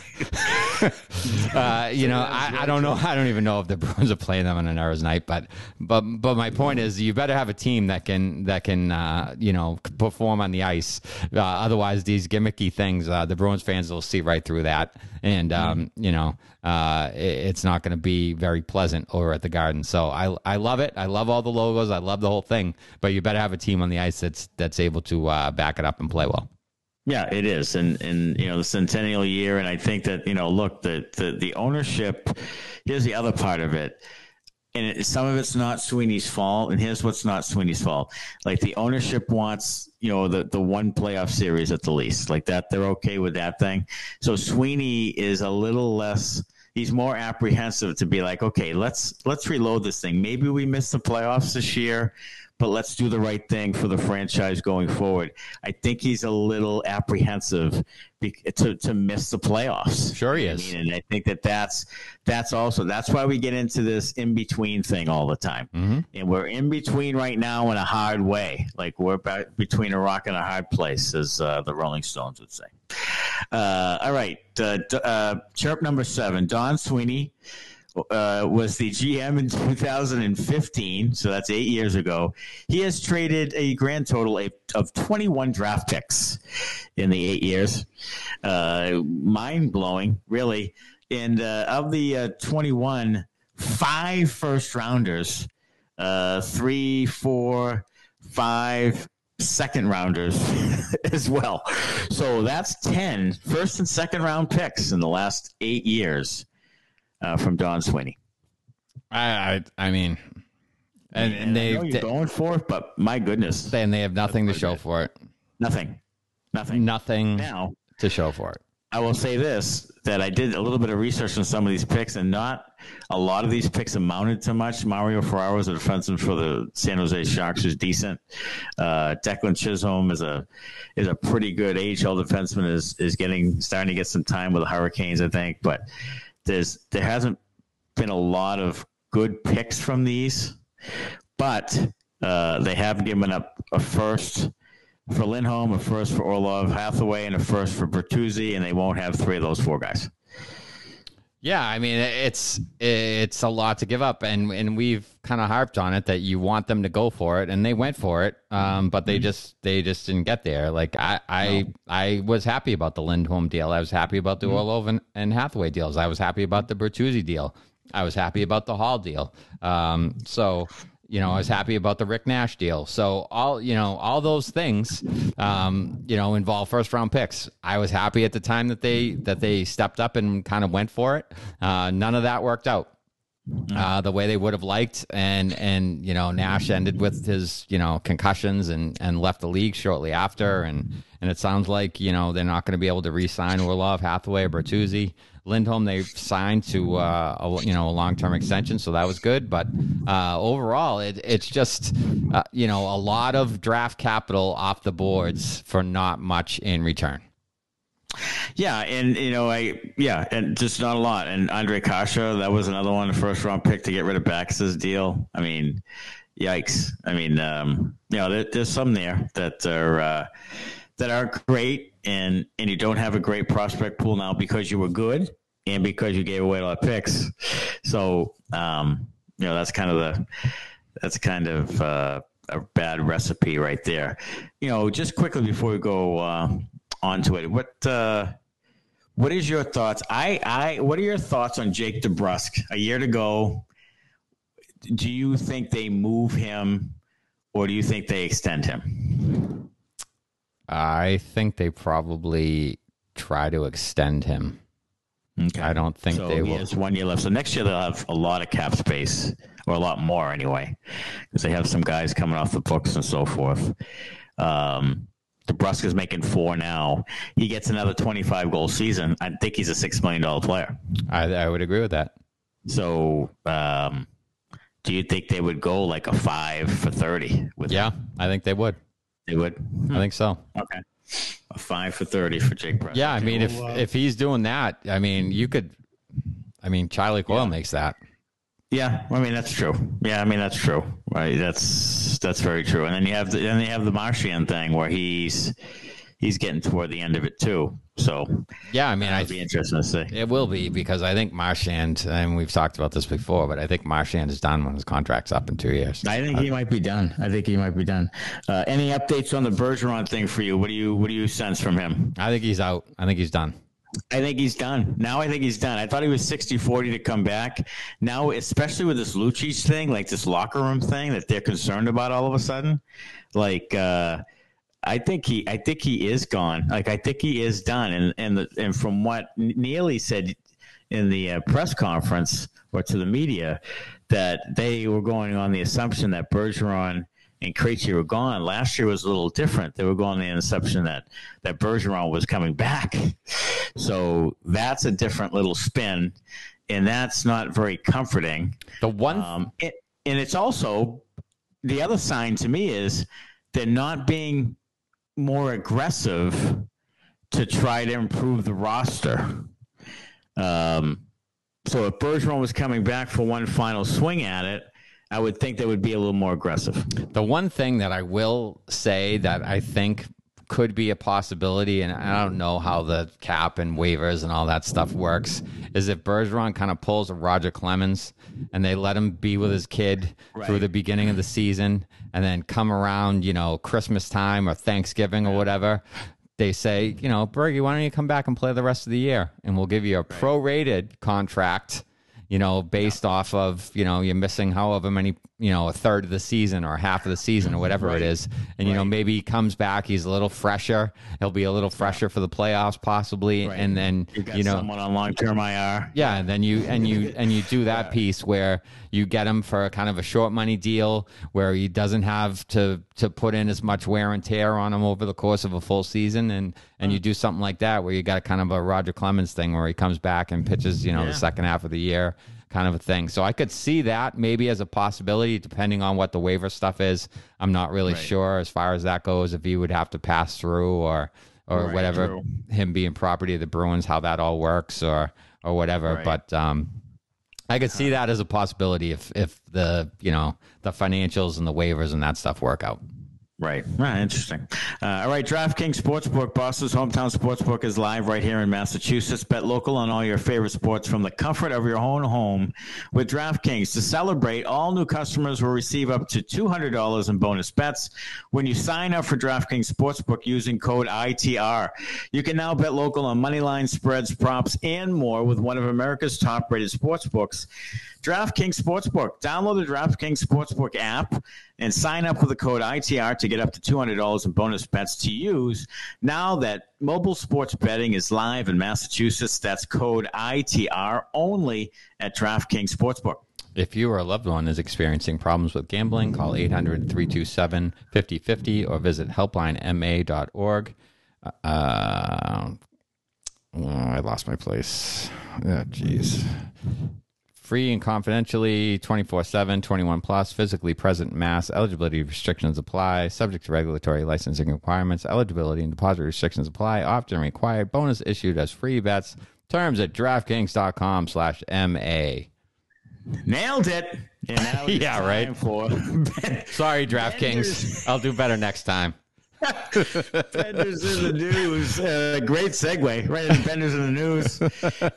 uh, you know, I, I, don't know. I don't even know if the Bruins are playing them on an hour's night, but but but my point is, you better have a team that can that can uh, you know perform on the ice. Uh, otherwise, these gimmicky things, uh, the Bruins fans will see right through that, and um, you know, uh, it, it's not going to be very pleasant over at the Garden. So I I love it. I love all the logos. I love the whole thing. But you better have a team on the ice that's that's able to uh, back it up and play well. Yeah, it is, and and you know the centennial year, and I think that you know, look, the the, the ownership. Here's the other part of it, and it, some of it's not Sweeney's fault, and here's what's not Sweeney's fault. Like the ownership wants, you know, the the one playoff series at the least, like that. They're okay with that thing. So Sweeney is a little less. He's more apprehensive to be like, okay, let's let's reload this thing. Maybe we missed the playoffs this year but let's do the right thing for the franchise going forward. I think he's a little apprehensive to to miss the playoffs. Sure, he is. I mean, and I think that that's that's also that's why we get into this in between thing all the time, mm-hmm. and we're in between right now in a hard way. Like we're between a rock and a hard place, as uh, the Rolling Stones would say. Uh, all right, uh, uh chirp number seven, Don Sweeney uh, was the GM in 2015, so that's eight years ago. He has traded a grand total of 21 draft picks in the eight years. Uh, Mind blowing, really. And uh, of the uh, 21, five first rounders, three, four, five second rounders as well. So that's 10 first and second round picks in the last eight years uh, from Don Sweeney. I, I, I mean, and, and, they you're going for it, but my goodness, and they have nothing to show for it. Nothing, nothing, nothing now to show for it. I will say this: that I did a little bit of research on some of these picks, and not a lot of these picks amounted to much. Mario Ferraro is a defenseman for the San Jose Sharks, who's decent. Uh, Declan Chisholm is a is a pretty good AHL defenseman. is is getting starting to get some time with the Hurricanes, I think, but there's there hasn't been a lot of good picks from these, but uh, they have given up a first for Lindholm, a first for Orlov Hathaway, and a first for Bertuzzi, and they won't have three of those four guys. Yeah, I mean it's it's a lot to give up, and and we've kind of harped on it that you want them to go for it, and they went for it, um, but they mm-hmm. just they just didn't get there. Like I I no. I was happy about the Lindholm deal. I was happy about the mm-hmm. Orlov and, and Hathaway deals. I was happy about the Bertuzzi deal. I was happy about the Hall deal. Um, so you know, I was happy about the Rick Nash deal. So all you know, all those things, um, you know, involve first round picks. I was happy at the time that they that they stepped up and kind of went for it. Uh, none of that worked out. Uh, the way they would have liked, and and you know Nash ended with his you know concussions and and left the league shortly after, and and it sounds like you know they're not going to be able to re-sign Orlov, Hathaway, or Bertuzzi. Lindholm they signed to uh, a, you know a long term extension, so that was good. But uh, overall, it, it's just uh, you know a lot of draft capital off the boards for not much in return. Yeah, and you know, I yeah, and just not a lot. And Andre Kase, that was another one, first round pick to get rid of Backes's deal. I mean, yikes. I mean, um, you know, there, there's some there that are uh, that are great, and and you don't have a great prospect pool now because you were good and because you gave away a lot of picks. So, um, you know, that's kind of the that's kind of uh, a bad recipe right there. You know, just quickly before we go. Uh, onto it. What uh, what is your thoughts? I I what are your thoughts on Jake DeBrusk? A year to go. Do you think they move him, or do you think they extend him? I think they probably try to extend him. Okay. I don't think so they will. Has one year left. So next year they'll have a lot of cap space, or a lot more anyway, because they have some guys coming off the books and so forth. Um, DeBrusk making four now. He gets another 25 goal season. I think he's a $6 million player. I, I would agree with that. So, um, do you think they would go like a five for 30 with Yeah, him? I think they would. They would? I think so. Okay. A five for 30 for Jake Brusk. Yeah, I mean, if, uh, if he's doing that, I mean, you could, I mean, Charlie Coyle yeah. makes that. Yeah, I mean that's true. Yeah, I mean that's true. Right, that's that's very true. And then you have the then you have the Marchand thing where he's he's getting toward the end of it too. So yeah, I mean, I'd be interesting to see. It will be because I think Marchand, and we've talked about this before, but I think Marchand is done when his contract's up in two years. I think he might be done. I think he might be done. Uh, any updates on the Bergeron thing for you? What do you what do you sense from him? I think he's out. I think he's done. I think he's done. Now I think he's done. I thought he was 60 40 to come back. Now, especially with this Lucic thing, like this locker room thing that they're concerned about all of a sudden, like, uh, I think he, I think he is gone. Like, I think he is done. And and the, and from what Neely said in the uh, press conference or to the media, that they were going on the assumption that Bergeron and Krejci were gone. Last year was a little different. They were going on the assumption that that Bergeron was coming back. So that's a different little spin, and that's not very comforting. The one, um, it, and it's also the other sign to me is they're not being more aggressive to try to improve the roster. Um, so if Bergeron was coming back for one final swing at it, I would think they would be a little more aggressive. The one thing that I will say that I think could be a possibility, and I don't know how the cap and waivers and all that stuff works, is if Bergeron kind of pulls a Roger Clemens and they let him be with his kid right. through the beginning of the season and then come around, you know, Christmas time or Thanksgiving or whatever. They say, you know, Bergie, why don't you come back and play the rest of the year? And we'll give you a prorated contract you know, based yeah. off of, you know, you're missing however many, you know, a third of the season or half of the season or whatever right. it is. And, you right. know, maybe he comes back, he's a little fresher. He'll be a little fresher for the playoffs possibly. Right. And then, you, you know, someone on long term IR. Yeah. And then you, and you, and you do that yeah. piece where you get him for a kind of a short money deal where he doesn't have to, to put in as much wear and tear on him over the course of a full season. And, and you do something like that where you got kind of a Roger Clemens thing where he comes back and pitches, you know, yeah. the second half of the year kind of a thing. So I could see that maybe as a possibility, depending on what the waiver stuff is. I'm not really right. sure as far as that goes, if he would have to pass through or or right, whatever, true. him being property of the Bruins, how that all works or or whatever. Right. But um, I could see uh-huh. that as a possibility if if the you know the financials and the waivers and that stuff work out. Right. Ah, interesting. Uh, all right. DraftKings Sportsbook, Boston's hometown sportsbook, is live right here in Massachusetts. Bet local on all your favorite sports from the comfort of your own home with DraftKings. To celebrate, all new customers will receive up to $200 in bonus bets when you sign up for DraftKings Sportsbook using code ITR. You can now bet local on money line spreads, props, and more with one of America's top rated sportsbooks. DraftKings Sportsbook. Download the DraftKings Sportsbook app and sign up with the code ITR to get up to $200 in bonus bets to use. Now that mobile sports betting is live in Massachusetts, that's code ITR only at DraftKings Sportsbook. If you or a loved one is experiencing problems with gambling, call 800 327 5050 or visit helplinema.org. Uh, oh, I lost my place. Oh, jeez free and confidentially 24-7 21 plus physically present mass eligibility restrictions apply subject to regulatory licensing requirements eligibility and deposit restrictions apply often required bonus issued as free bets. Terms at draftkings.com slash ma nailed it. Yeah right. for sorry draftkings. I'll do better next time Benders in the news. Uh, great segue. Right into Benders in the news.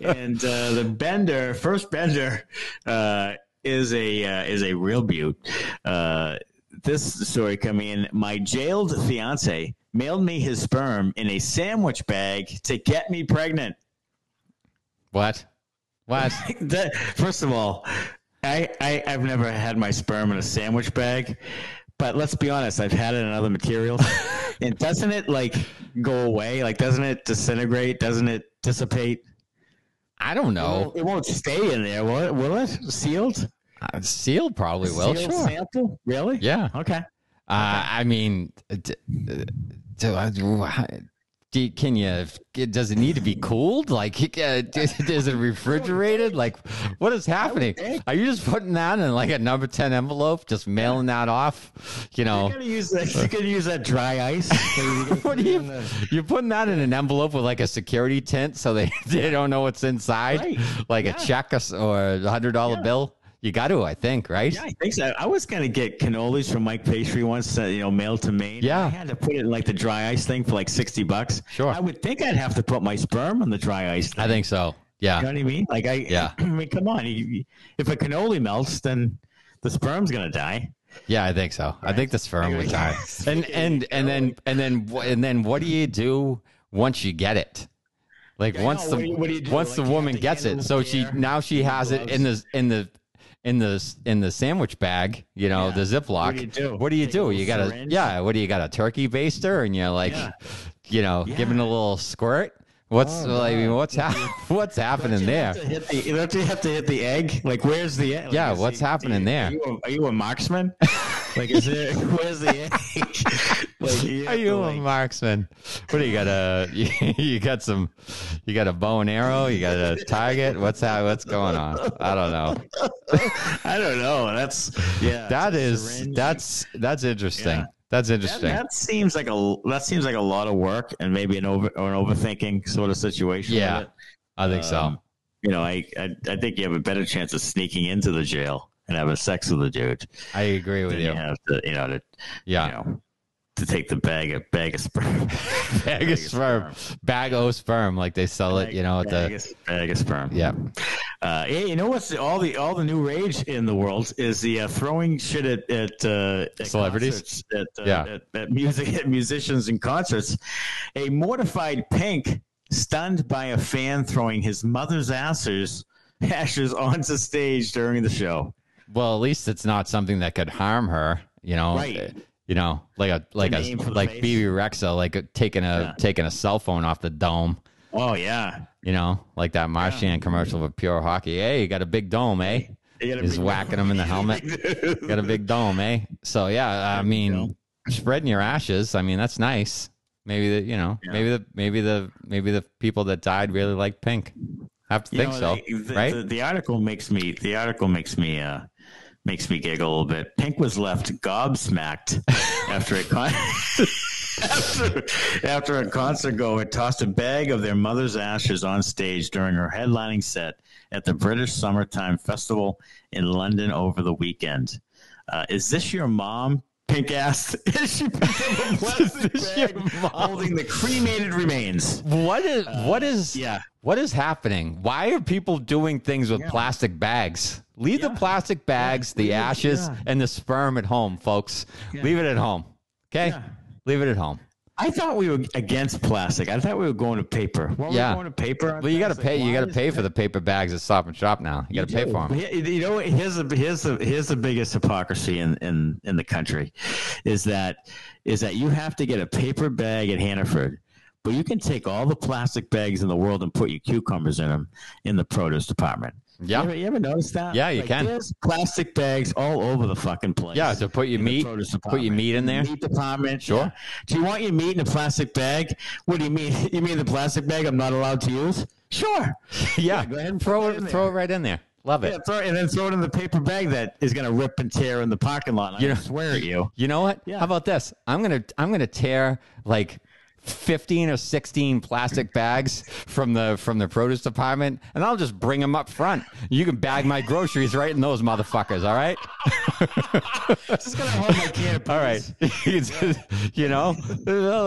And uh, the Bender, first Bender, uh, is a uh, is a real beaut. Uh, this story coming in. My jailed fiance mailed me his sperm in a sandwich bag to get me pregnant. What? What? that, first of all, I, I I've never had my sperm in a sandwich bag. But let's be honest, I've had it in other materials. and doesn't it like go away? Like, doesn't it disintegrate? Doesn't it dissipate? I don't know. It won't, it won't stay in there, will it? Will it? Sealed? Uh, sealed probably will. Sealed sure. Sample? Really? Yeah. Okay. Uh, I mean, d- d- do, can you? Does it need to be cooled? Like, uh, is it refrigerated? Like, what is happening? Are you just putting that in like a number ten envelope, just mailing that off? You know, you're gonna use that. You're gonna use that dry ice. what are you? The... You're putting that in an envelope with like a security tint, so they they don't know what's inside, right. like yeah. a check or a hundred dollar yeah. bill. You got to, I think, right? Yeah, I think so. I was gonna get cannolis from Mike Pastry once, uh, you know, mailed to Maine. Yeah. I had to put it in like the dry ice thing for like sixty bucks. Sure. I would think I'd have to put my sperm on the dry ice. Thing. I think so. Yeah. You know what I mean? Like I, Yeah. I mean, come on. If a cannoli melts, then the sperm's gonna die. Yeah, I think so. I think the sperm would die. And and and then and then and then what do you do once you get it? Like Yeah, once know. the What do you- what do do? once Like, the woman gets it, so she now she has it in the in the in the in the sandwich bag, you know, Yeah. the Ziploc. What do you do? What do you do? You got a yeah. What do you got a turkey baster, and you're like, Yeah. you know, giving a little squirt. What's Oh, I mean, what's hap- what's happening You there? have the, don't you have to hit the egg? Like, where's the egg? Like, Yeah, what's the- happening the- there? Are you, a, are you a marksman? like, is there? Where's the egg? like, Are you to, a like, marksman? What do you got? A you got some? You got a bow and arrow? You got a target? What's that? What's going on? I don't know. I don't know. That's yeah. That is that's that's interesting. Yeah. That's interesting. that seems like a that seems like a lot of work and maybe an over or an overthinking sort of situation. Yeah. I think so. Um, You know, I, I I think you have a better chance of sneaking into the jail and having sex with the dude I agree with you. you have to you know to Yeah, you know to take the bag of bag of sperm. bag of sperm, bag o sperm, like they sell it. You know, at bag, the of, bag of sperm. yeah. Uh, hey, you know what's the, all the all the new rage in the world is the uh, throwing shit at at, uh, at Celebrities? at, uh, Yeah. at, at music at musicians and concerts. A mortified Pink stunned by a fan throwing his mother's ashes ashes onto stage during the show. Well, at least it's not something that could harm her. You know, Right. You know, like a like a name for the like. Bebe Rexha, like a, taking a Yeah. taking a cell phone off the dome. Oh yeah, You know, like that Marchand commercial for pure hockey. Hey, you got a big dome, eh? He's whacking him in the helmet. got a big dome, eh? So yeah, I mean, spreading your ashes. I mean, that's nice. Maybe the you know, Yeah. maybe the maybe the maybe the people that died really like pink. I Have to You think know, so, the, right? The, the article makes me the article makes me uh makes me giggle a little bit. Pink was left gobsmacked after a con- after, after a concert goer tossed a bag of their mother's ashes on stage during her headlining set at the British Summertime Festival in London over the weekend. Uh, is this your mom? Pink asked is she picked up a plastic this your mom? holding the cremated remains. what is what is Uh, yeah. what is happening? Why are people doing things with plastic bags? Leave the plastic bags, the leave it- ashes, yeah. and the sperm at home, folks. Leave it at home. Okay? Yeah. Leave it at home. I thought we were against plastic. I thought we were going to paper. Yeah. going to paper? Well, you got to things? Like, pay. You got to pay for the paper bags at Stop and Shop now. You got to pay for them. You know, here's the here's the here's the biggest hypocrisy in, in in the country, is that is that you have to get a paper bag at Hannaford, but you can take all the plastic bags in the world and put your cucumbers in them in the produce department. Yeah. You ever, you ever notice that? Yeah, you can. There's plastic bags all over the fucking place. Yeah, to put your in meat, put your meat in there. Meat department. Sure. yeah. Do you want your meat in a plastic bag? What do you mean? You mean the plastic bag I'm not allowed to use? Sure. Yeah, go ahead and throw it, it throw it right in there. Love it. Yeah, throw, and then throw it in the paper bag that is going to rip and tear in the parking lot. And You I know- swear at you. You know what? Yeah. How about this? I'm gonna I'm gonna tear like. 15 or 16 plastic bags from the from the produce department and I'll just bring them up front. You can bag my groceries right in those motherfuckers, all right? Just to hold my can of All right. you know,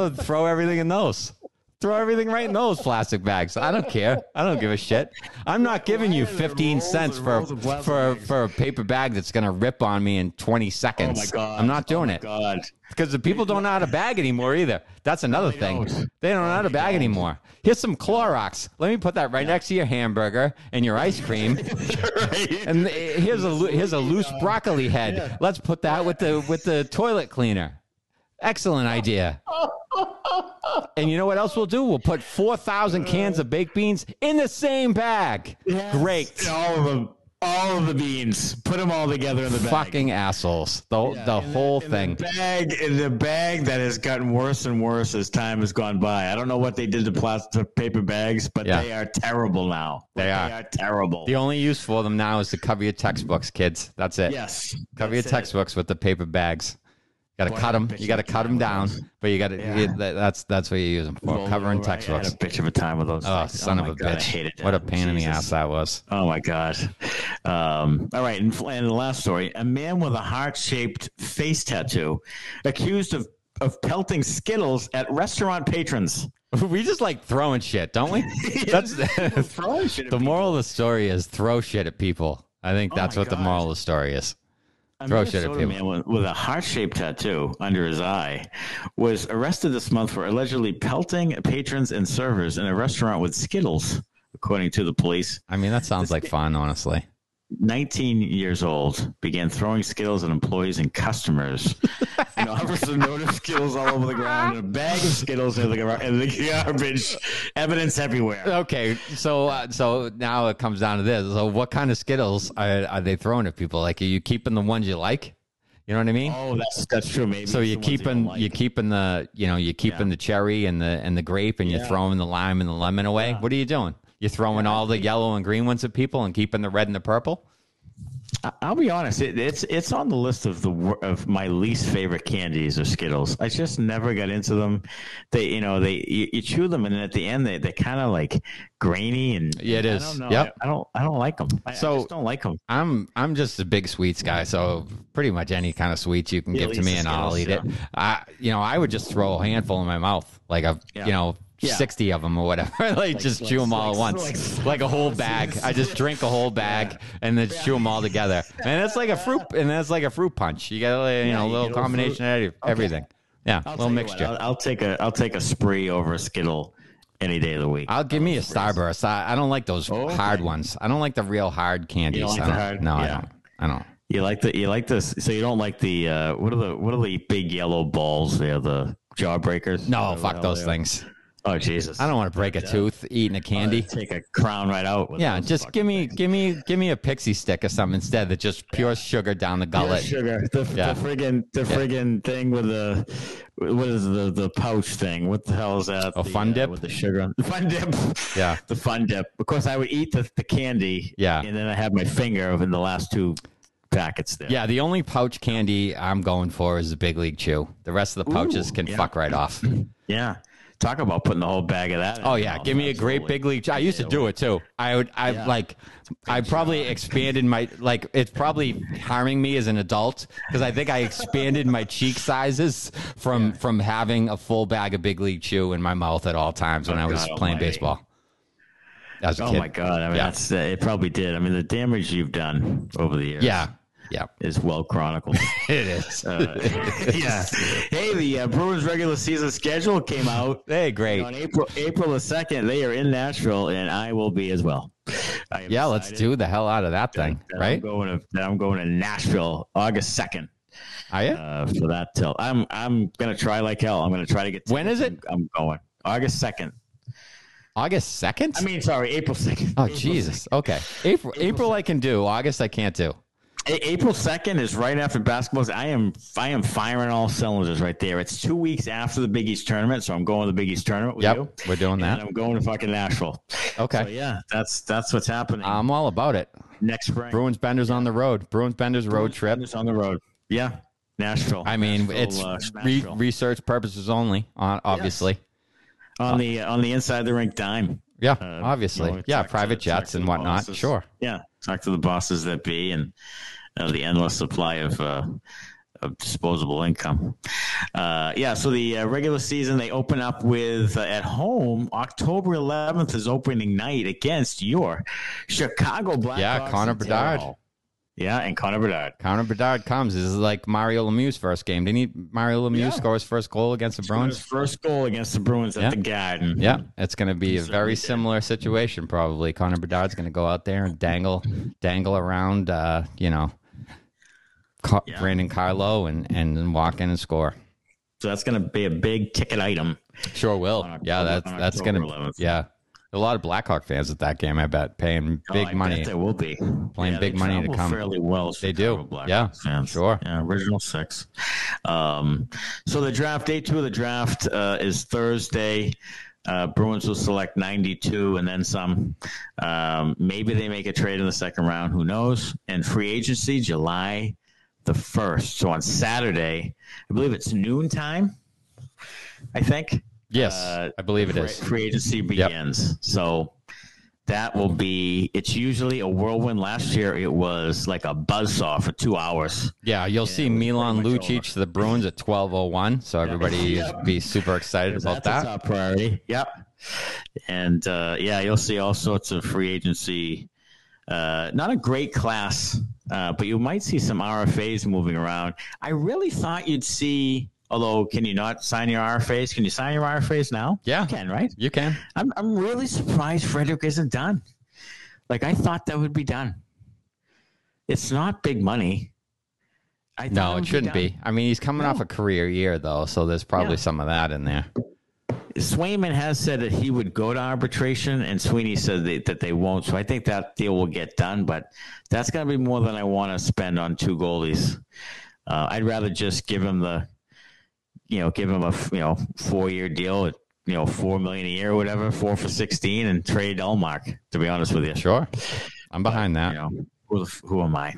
throw everything in those. Throw everything right in those plastic bags. I don't care. I don't give a shit. I'm not giving you Why are there 15 cents for rolls of plastic for for a paper bag that's going to rip on me in 20 seconds. Oh my god! I'm not doing oh it God. because the people don't know how to bag anymore either. That's another they thing. don't. They don't know how to bag anymore. Here's some Clorox. Let me put that right next to your hamburger and your ice cream. right? And eh, here's a here's a loose broccoli head. Let's put that with the with the toilet cleaner. Excellent idea. And you know what else we'll do? We'll put four thousand cans of baked beans in the same bag. Yes. Great. All of them. All of the beans. Put them all together in the bag. Fucking assholes. The Yeah, the in whole in thing. The bag, in the bag that has gotten worse and worse as time has gone by. I don't know what they did to plastic paper bags, but Yeah. they are terrible now. They are. They are terrible. The only use for them now is to cover your textbooks, kids. That's it. yes. Cover your that's it. textbooks with the paper bags. Got to cut them. You got to cut them down, but you got to. Yeah. that's that's what you use them for. Roll Covering over. I had textbooks. a bitch of a time with those. Oh, things. son Oh of a God, bitch! What a pain in the ass that was. Oh my god. Um, all right, and, and the last story: a man with a heart-shaped face tattoo accused of of pelting Skittles at restaurant patrons. we just like throwing shit, don't we? That's Throwing shit at the moral of the story is throw shit at people. I think Oh that's my what the moral of the story is. A Throw shit at Minnesota man with, with a heart-shaped tattoo under his eye was arrested this month for allegedly pelting patrons and servers in a restaurant with Skittles, according to the police. I mean, that sounds like fun, honestly. 19 years old, began throwing Skittles at employees and customers. and offers a note of Skittles all over the ground and a bag of Skittles in the, gar- in the garbage. Evidence everywhere. Okay, so uh, so now it comes down to this. So, what kind of Skittles are, are they throwing at people? Like, are you keeping the ones you like? You know what I mean? Oh, that's that's true. Maybe so you're you keeping like. you're keeping the you know you're keeping Yeah. the cherry and the and the grape and you're throwing the lime and the lemon away. What are you doing? You're throwing all the yellow and green ones at people and keeping the red and the purple. I'll be honest. It, it's it's on the list of the of my least favorite candies or Skittles. I just never got into them. They, you know, they you, you chew them and then at the end they they kind of like grainy and Yeah, it is. I don't know. Yep. I, I don't I don't like them. I, So- I just don't like them. I'm I'm just a big sweets guy, so pretty much any kind of sweets you can Yeah, give to me and the I'll eat Skittles, it. I you know I would just throw a handful in my mouth, like a Yeah. you know Yeah. sixty of them or whatever, like, just like- chew them all like- at once, like- like, a whole bag. I just drink a whole bag and then chew them all together, and it's like a fruit, and that's like a fruit punch. You got you know a you little get a little combination of every- everything. Yeah, I'll little tell you what, mixture. I'll, I'll take a I'll take a spree over a Skittle any day of the week. I'll give me a Starburst. I, I don't like those Oh, okay. hard ones. I don't like the real hard candies. like I don't- hard- No, I don't. I don't. You like the you like this? So you don't like the uh, what are the what are the big yellow balls? There, the jawbreakers. No, Whatever the fuck those things. are. Things. Oh Jesus! I don't want to break a tooth eating a candy. Take a crown right out. With Yeah, just give me, things. give me, give me a pixie stick or something instead. That's just pure sugar down the Yeah, gullet. sugar. The, Yeah. the friggin' the friggin' thing with the what is the the pouch thing? What the hell is that? Oh, The, Fun uh, Dip? with the sugar. The fun dip. Yeah. the fun dip. Of course, I would eat the, the candy. Yeah. and then I have my finger in the last two packets there. Yeah, the only pouch candy I'm going for is the Big League Chew. The rest of the pouches Ooh, can yeah. fuck right off. yeah. Talk about putting the whole bag of that. Oh yeah, give me a great Big League. Chew. I used to do it too. I would, I Yeah. like, I probably expanded my like. It's probably harming me as an adult because I think I expanded my cheek sizes from from having a full bag of Big League Chew in my mouth at all times when Oh, I was God playing almighty. baseball. As a Oh kid. my god! I mean, Yeah. that's uh, it. Probably did. I mean, the damage you've done over the years. Yeah, yeah, is well chronicled. it is. Uh, yeah. Hey, the uh, Bruins regular season schedule came out hey, great. on April April the second. They are in Nashville, and I will be as well. Yeah, let's do the hell out of that thing, that I'm right? going to that I'm going to Nashville August second Are you? uh, for that. Till I'm I'm gonna try like hell. I'm gonna try to get. When is it? I'm, I'm going August second. August second? I mean, sorry, April second. oh Jesus. Okay, April. April I can do. August I can't do. April second is right after basketball. I am I am firing all cylinders right there. It's two weeks after the Big East tournament, so I'm going to the Big East tournament with Yep, you. we're doing And that. I'm going to fucking Nashville. Okay, So yeah, that's that's what's happening I'm all about it. next spring. Bruins Benders on the road. Bruins Benders road trip. It's on the road. Yeah, Nashville. I mean, Nashville, it's uh, re- research purposes only. On obviously. on the on the inside the rink dime. Yeah, Uh, obviously. you know, yeah, talk to- private jets and whatnot. bosses. Sure. Yeah, talk to the bosses that be and uh, the endless supply of. Uh, of disposable income. Uh, yeah, so the uh, regular season they open up with uh, at home October 11th is opening night against your Chicago Blackhawks. Yeah, Connor Bedard. Terrell. Yeah, and Connor Bedard. Connor Bedard comes. This is like Mario Lemieux's first game. Didn't he? Mario Lemieux Yeah. score his first goal against the His Bruins. first goal against the Bruins at Yeah. the Garden. Yeah, it's going to be a very similar situation. Probably Connor Bedard's going to go out there and dangle, dangle around. Uh, you know, Ca- Yeah. Brandon Carlo and and then walk in and score. So that's going to be a big ticket item. Sure will. On yeah, October- that's that's October going to 11th. yeah. A lot of Blackhawk fans at that game. I bet paying big Oh, I money. Bet there will be Playing Yeah, big money to come. Fairly well. They do. Yeah, fans. sure. Yeah, original six. Um, so the draft day two of the draft uh, is Thursday. Uh, Bruins will select 92 and then some. Um, maybe they make a trade in the second round. Who knows? And free agency July the first. So on Saturday, I believe it's noontime. I think. Yes, Uh, I believe it free, is. free agency begins. So that will be. It's usually a whirlwind. Last year, it was like a buzzsaw for two hours. Yeah, you'll see Milan Lucic to the Bruins at twelve oh one. So everybody yep. be super excited about that. top priority. Yep. And uh, yeah, you'll see all sorts of free agency. Uh, not a great class, uh, but you might see some RFAs moving around. I really thought you'd see Although, can you not sign your RFAs? Can you sign your RFAs now? Yeah, you can right? You can. I'm I'm really surprised Frederic isn't done. Like I thought that would be done. It's not big money. no, it shouldn't be, be, I mean, he's coming no. off a career year though, so there's probably yeah. some of that in there. Swayman has said that he would go to arbitration, and Sweeney said that, that they won't. So I think that deal will get done, but that's going to be more than I want to spend on two goalies. Uh, I'd rather just give him the you know, give him a you know four year deal at you know four million a year or whatever, four for sixteen, and trade Ullmark. To be honest with you, sure, I'm behind that. You know, who, who am I?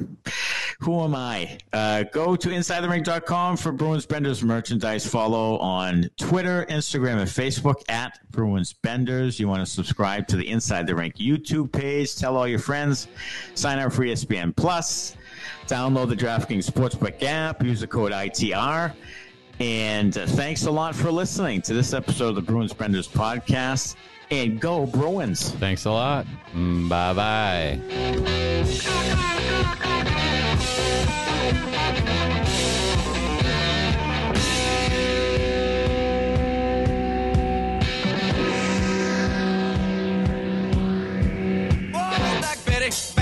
Who am I? Uh, go to InsideTheRink.com for Bruins Benders merchandise. Follow on Twitter, Instagram, and Facebook at Bruins Benders. You want to subscribe to the Inside the Rink YouTube page. Tell all your friends. Sign up for ESPN Plus. Download the DraftKings Sportsbook app. Use the code ITR. And uh, thanks a lot for listening to this episode of the Bruins Benders podcast. And go Bruins. Thanks a lot. Bye bye. Betty,